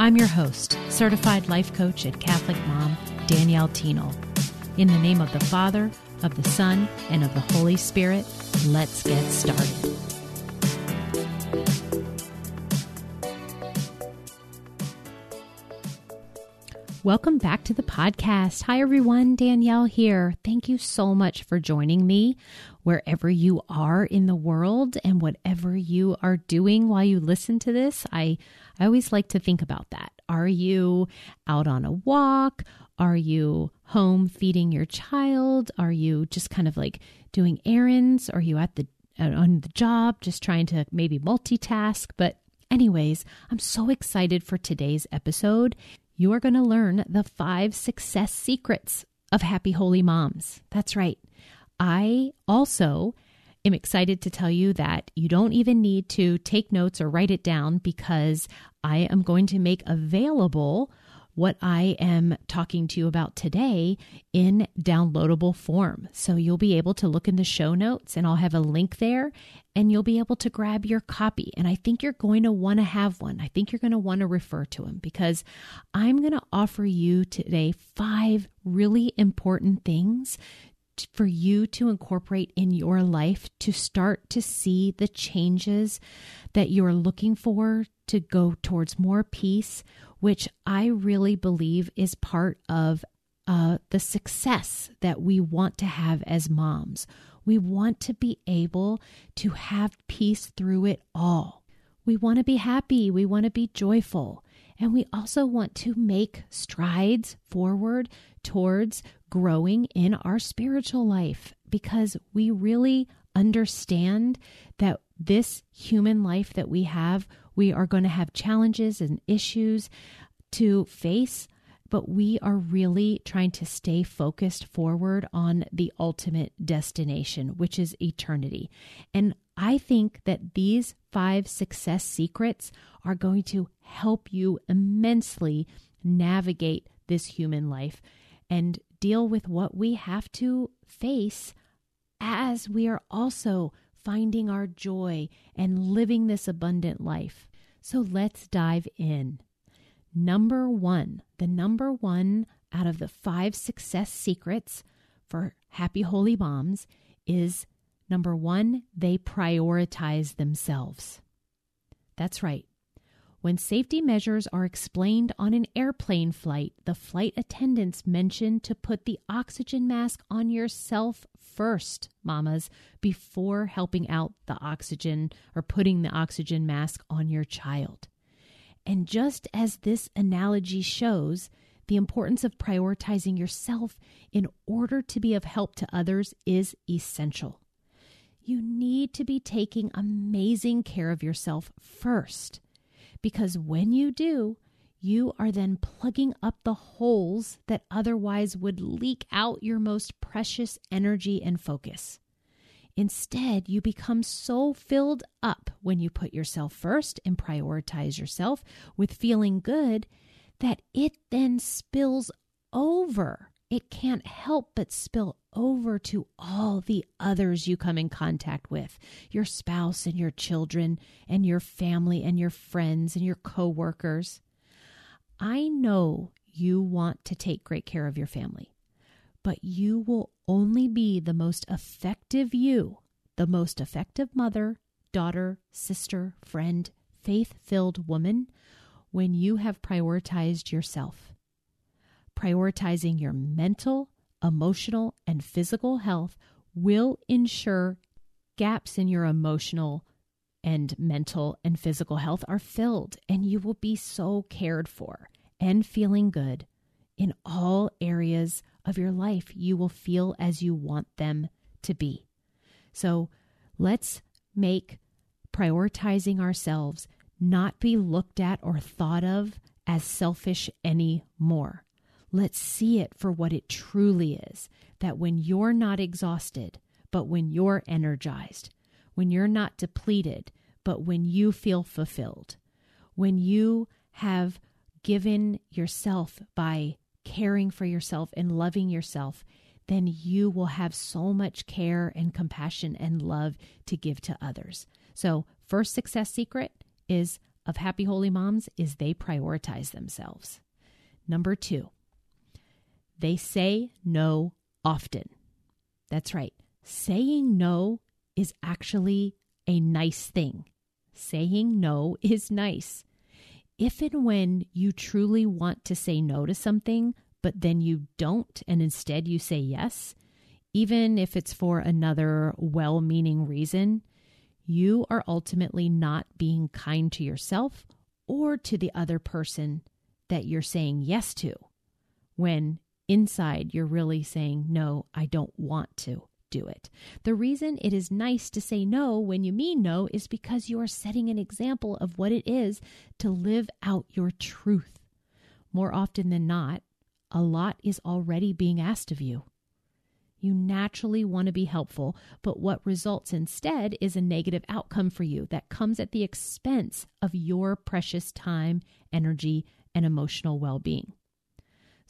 I'm your host, certified life coach and Catholic mom, Danielle Thienel. In the name of the Father, of the Son, and of the Holy Spirit, let's get started. Welcome back to the podcast. Hi, everyone. Danielle here. Thank you so much for joining me wherever you are in the world and whatever you are doing while you listen to this. I I always like to think about that. Are you out on a walk? Are you home feeding your child? Are you just kind of like doing errands? Are you at the uh, on the job just trying to maybe multitask? But anyways, I'm so excited for today's episode. You are going to learn the 5 success secrets of happy holy moms. That's right. I also am excited to tell you that you don't even need to take notes or write it down because I am going to make available what I am talking to you about today in downloadable form. So you'll be able to look in the show notes and I'll have a link there and you'll be able to grab your copy. And I think you're going to want to have one. I think you're going to want to refer to them because I'm going to offer you today five really important things for you to incorporate in your life to start to see the changes that you're looking for to go towards more peace, which I really believe is part of uh, the success that we want to have as moms. We want to be able to have peace through it all. We want to be happy. We want to be joyful. And we also want to make strides forward towards growing in our spiritual life because we really understand that this human life that we have, we are going to have challenges and issues to face, but we are really trying to stay focused forward on the ultimate destination, which is eternity. And I think that these five success secrets are going to help you immensely navigate this human life and deal with what we have to face as we are also finding our joy and living this abundant life. So let's dive in. Number one, the number one out of the five success secrets for happy holy moms is number one, they prioritize themselves. That's right. When safety measures are explained on an airplane flight, the flight attendants mention to put the oxygen mask on yourself first, mamas, before helping out the oxygen or putting the oxygen mask on your child. And just as this analogy shows, the importance of prioritizing yourself in order to be of help to others is essential. You need to be taking amazing care of yourself first because when you do, you are then plugging up the holes that otherwise would leak out your most precious energy and focus. Instead, you become so filled up when you put yourself first and prioritize yourself with feeling good that it then spills over. It can't help but spill over to all the others you come in contact with your spouse and your children and your family and your friends and your coworkers. I know you want to take great care of your family, but you will only be the most effective you, the most effective mother, daughter, sister, friend, faith filled woman when you have prioritized yourself. Prioritizing your mental, emotional, and physical health will ensure gaps in your emotional and mental and physical health are filled, and you will be so cared for and feeling good in all areas of your life. You will feel as you want them to be. So let's make prioritizing ourselves not be looked at or thought of as selfish anymore. Let's see it for what it truly is that when you're not exhausted, but when you're energized, when you're not depleted, but when you feel fulfilled, when you have given yourself by caring for yourself and loving yourself, then you will have so much care and compassion and love to give to others. So, first success secret is of happy holy moms is they prioritize themselves. Number 2, they say no often. That's right. Saying no is actually a nice thing. Saying no is nice. If and when you truly want to say no to something, but then you don't, and instead you say yes, even if it's for another well meaning reason, you are ultimately not being kind to yourself or to the other person that you're saying yes to when inside you're really saying, No, I don't want to do it. The reason it is nice to say no when you mean no is because you are setting an example of what it is to live out your truth. More often than not, a lot is already being asked of you. You naturally want to be helpful, but what results instead is a negative outcome for you that comes at the expense of your precious time, energy, and emotional well being.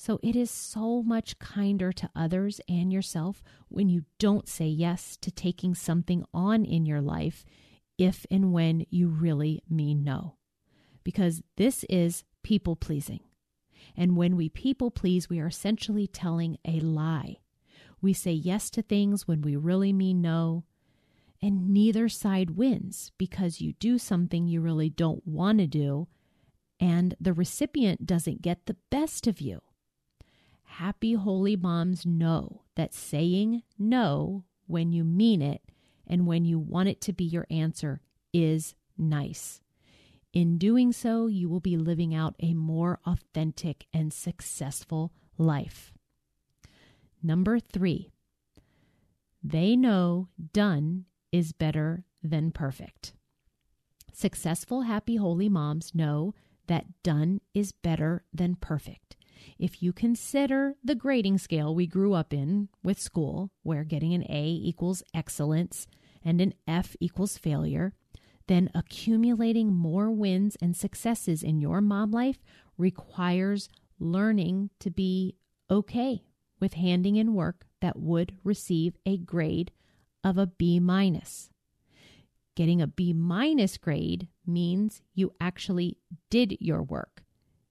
So it is so much kinder to others and yourself when you don't say yes to taking something on in your life if and when you really mean no. Because this is people pleasing. And when we people please, we are essentially telling a lie. We say yes to things when we really mean no. And neither side wins because you do something you really don't want to do, and the recipient doesn't get the best of you happy holy moms know that saying no when you mean it and when you want it to be your answer is nice. In doing so, you will be living out a more authentic and successful life. Number three, they know done is better than perfect. Successful, happy, holy moms know that done is better than perfect. If you consider the grading scale we grew up in with school, where getting an A equals excellence and an F equals failure, then accumulating more wins and successes in your mom life requires learning to be okay with handing in work that would receive a grade of a B minus. Getting a B minus grade means you actually did your work.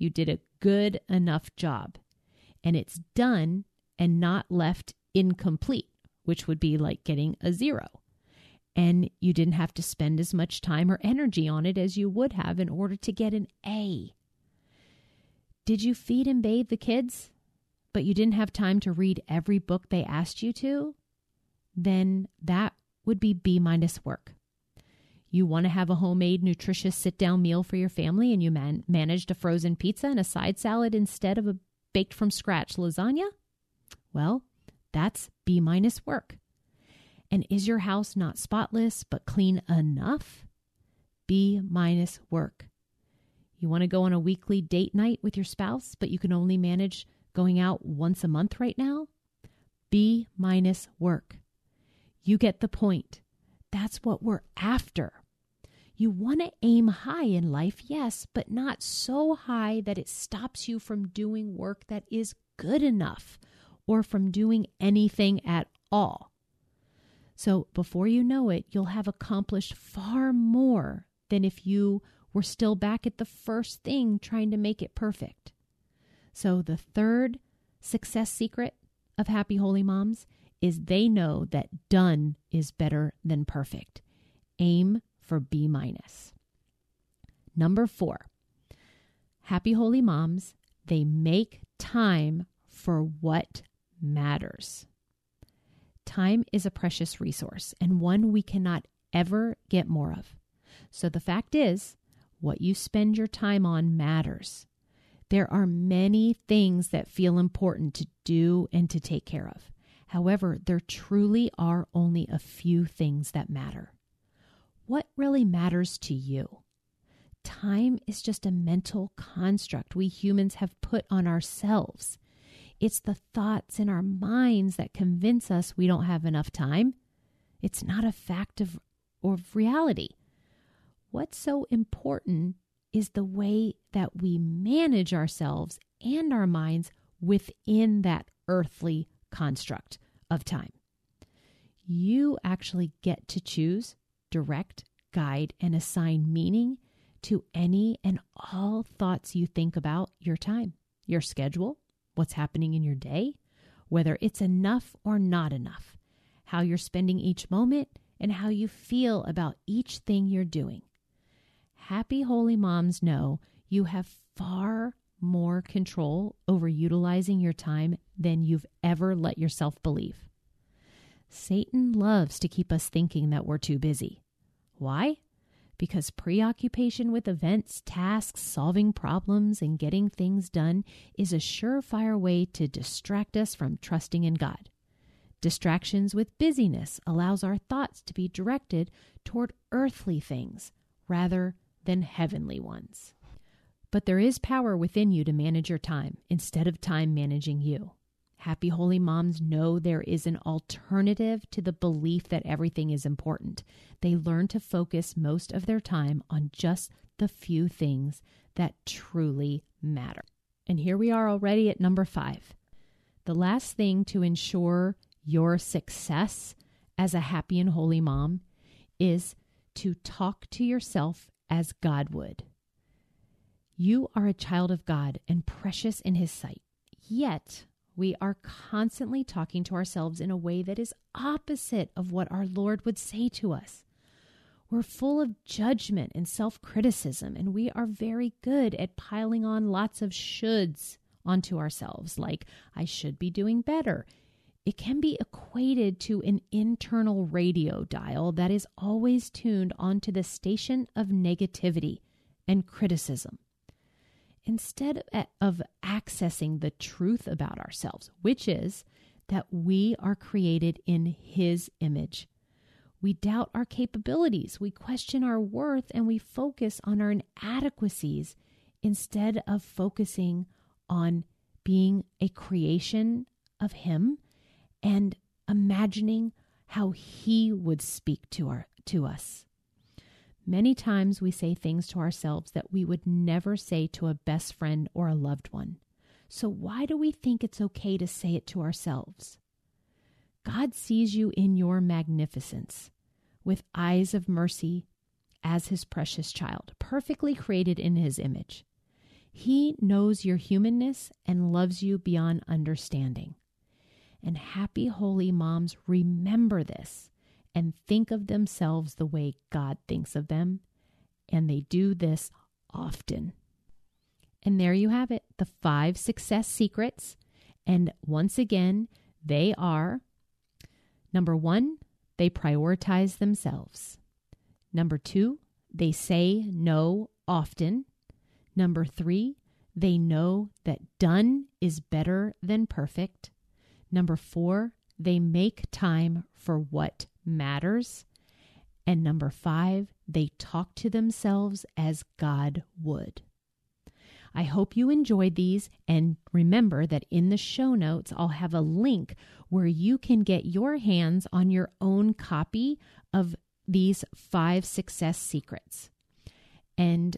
You did a good enough job. And it's done and not left incomplete, which would be like getting a zero. And you didn't have to spend as much time or energy on it as you would have in order to get an A. Did you feed and bathe the kids, but you didn't have time to read every book they asked you to? Then that would be B minus work. You want to have a homemade, nutritious sit down meal for your family and you man- managed a frozen pizza and a side salad instead of a baked from scratch lasagna? Well, that's B minus work. And is your house not spotless but clean enough? B minus work. You want to go on a weekly date night with your spouse, but you can only manage going out once a month right now? B minus work. You get the point. That's what we're after. You want to aim high in life, yes, but not so high that it stops you from doing work that is good enough or from doing anything at all. So before you know it, you'll have accomplished far more than if you were still back at the first thing trying to make it perfect. So the third success secret of happy holy moms is they know that done is better than perfect. Aim for B minus. Number four, happy holy moms, they make time for what matters. Time is a precious resource and one we cannot ever get more of. So the fact is, what you spend your time on matters. There are many things that feel important to do and to take care of. However, there truly are only a few things that matter what really matters to you. time is just a mental construct we humans have put on ourselves. It's the thoughts in our minds that convince us we don't have enough time. It's not a fact of, of reality. What's so important is the way that we manage ourselves and our minds within that earthly construct of time. You actually get to choose, direct, guide, and assign meaning to any and all thoughts you think about your time, your schedule, what's happening in your day, whether it's enough or not enough, how you're spending each moment, and how you feel about each thing you're doing. Happy Holy Moms know you have far more control over utilizing your time than you've ever let yourself believe. Satan loves to keep us thinking that we're too busy. Why? Because preoccupation with events, tasks, solving problems, and getting things done is a surefire way to distract us from trusting in God. Distractions with busyness allows our thoughts to be directed toward earthly things rather than heavenly ones. But there is power within you to manage your time instead of time managing you. Happy Holy Moms know there is an alternative to the belief that everything is important. They learn to focus most of their time on just the few things that truly matter. And here we are already at number five. The last thing to ensure your success as a happy and holy mom is to talk to yourself as God would. You are a child of God and precious in His sight. Yet, we are constantly talking to ourselves in a way that is opposite of what our Lord would say to us. We're full of judgment and self criticism, and we are very good at piling on lots of shoulds onto ourselves, like, I should be doing better. It can be equated to an internal radio dial that is always tuned onto the station of negativity and criticism. Instead of accessing the truth about ourselves, which is that we are created in His image, we doubt our capabilities, we question our worth, and we focus on our inadequacies instead of focusing on being a creation of Him and imagining how he would speak to our to us. Many times we say things to ourselves that we would never say to a best friend or a loved one. So why do we think it's okay to say it to ourselves? God sees you in your magnificence with eyes of mercy as his precious child, perfectly created in his image. He knows your humanness and loves you beyond understanding. And happy, holy moms remember this and think of themselves the way God thinks of them. And they do this often. And there you have it the five success secrets. And once again, they are number one, they prioritize themselves. Number two, they say no often. Number three, they know that done is better than perfect. Number four, they make time for what matters. And number five, they talk to themselves as God would. I hope you enjoyed these and remember that in the show notes, I'll have a link where you can get your hands on your own copy of these five success secrets. And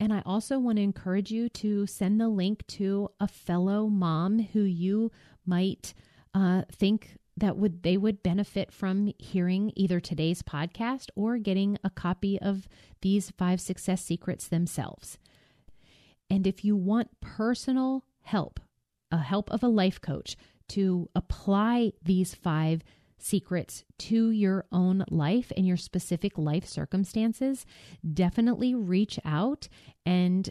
and I also want to encourage you to send the link to a fellow mom who you might uh, think that would they would benefit from hearing either today's podcast or getting a copy of these five success secrets themselves. And if you want personal help, a help of a life coach to apply these five secrets to your own life and your specific life circumstances, definitely reach out and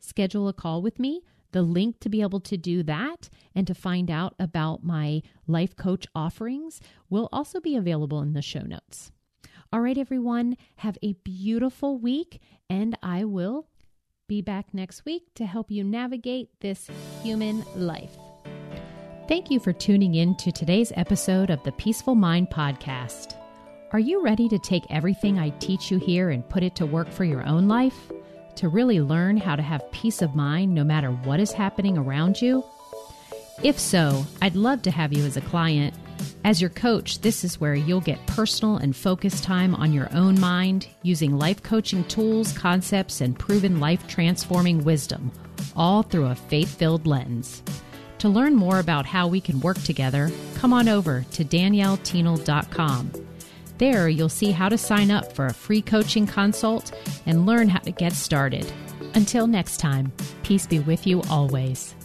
schedule a call with me. The link to be able to do that and to find out about my life coach offerings will also be available in the show notes. All right, everyone, have a beautiful week, and I will be back next week to help you navigate this human life. Thank you for tuning in to today's episode of the Peaceful Mind Podcast. Are you ready to take everything I teach you here and put it to work for your own life? To really learn how to have peace of mind no matter what is happening around you? If so, I'd love to have you as a client. As your coach, this is where you'll get personal and focused time on your own mind using life coaching tools, concepts, and proven life transforming wisdom, all through a faith filled lens. To learn more about how we can work together, come on over to daniellethienel.com. There, you'll see how to sign up for a free coaching consult and learn how to get started. Until next time, peace be with you always.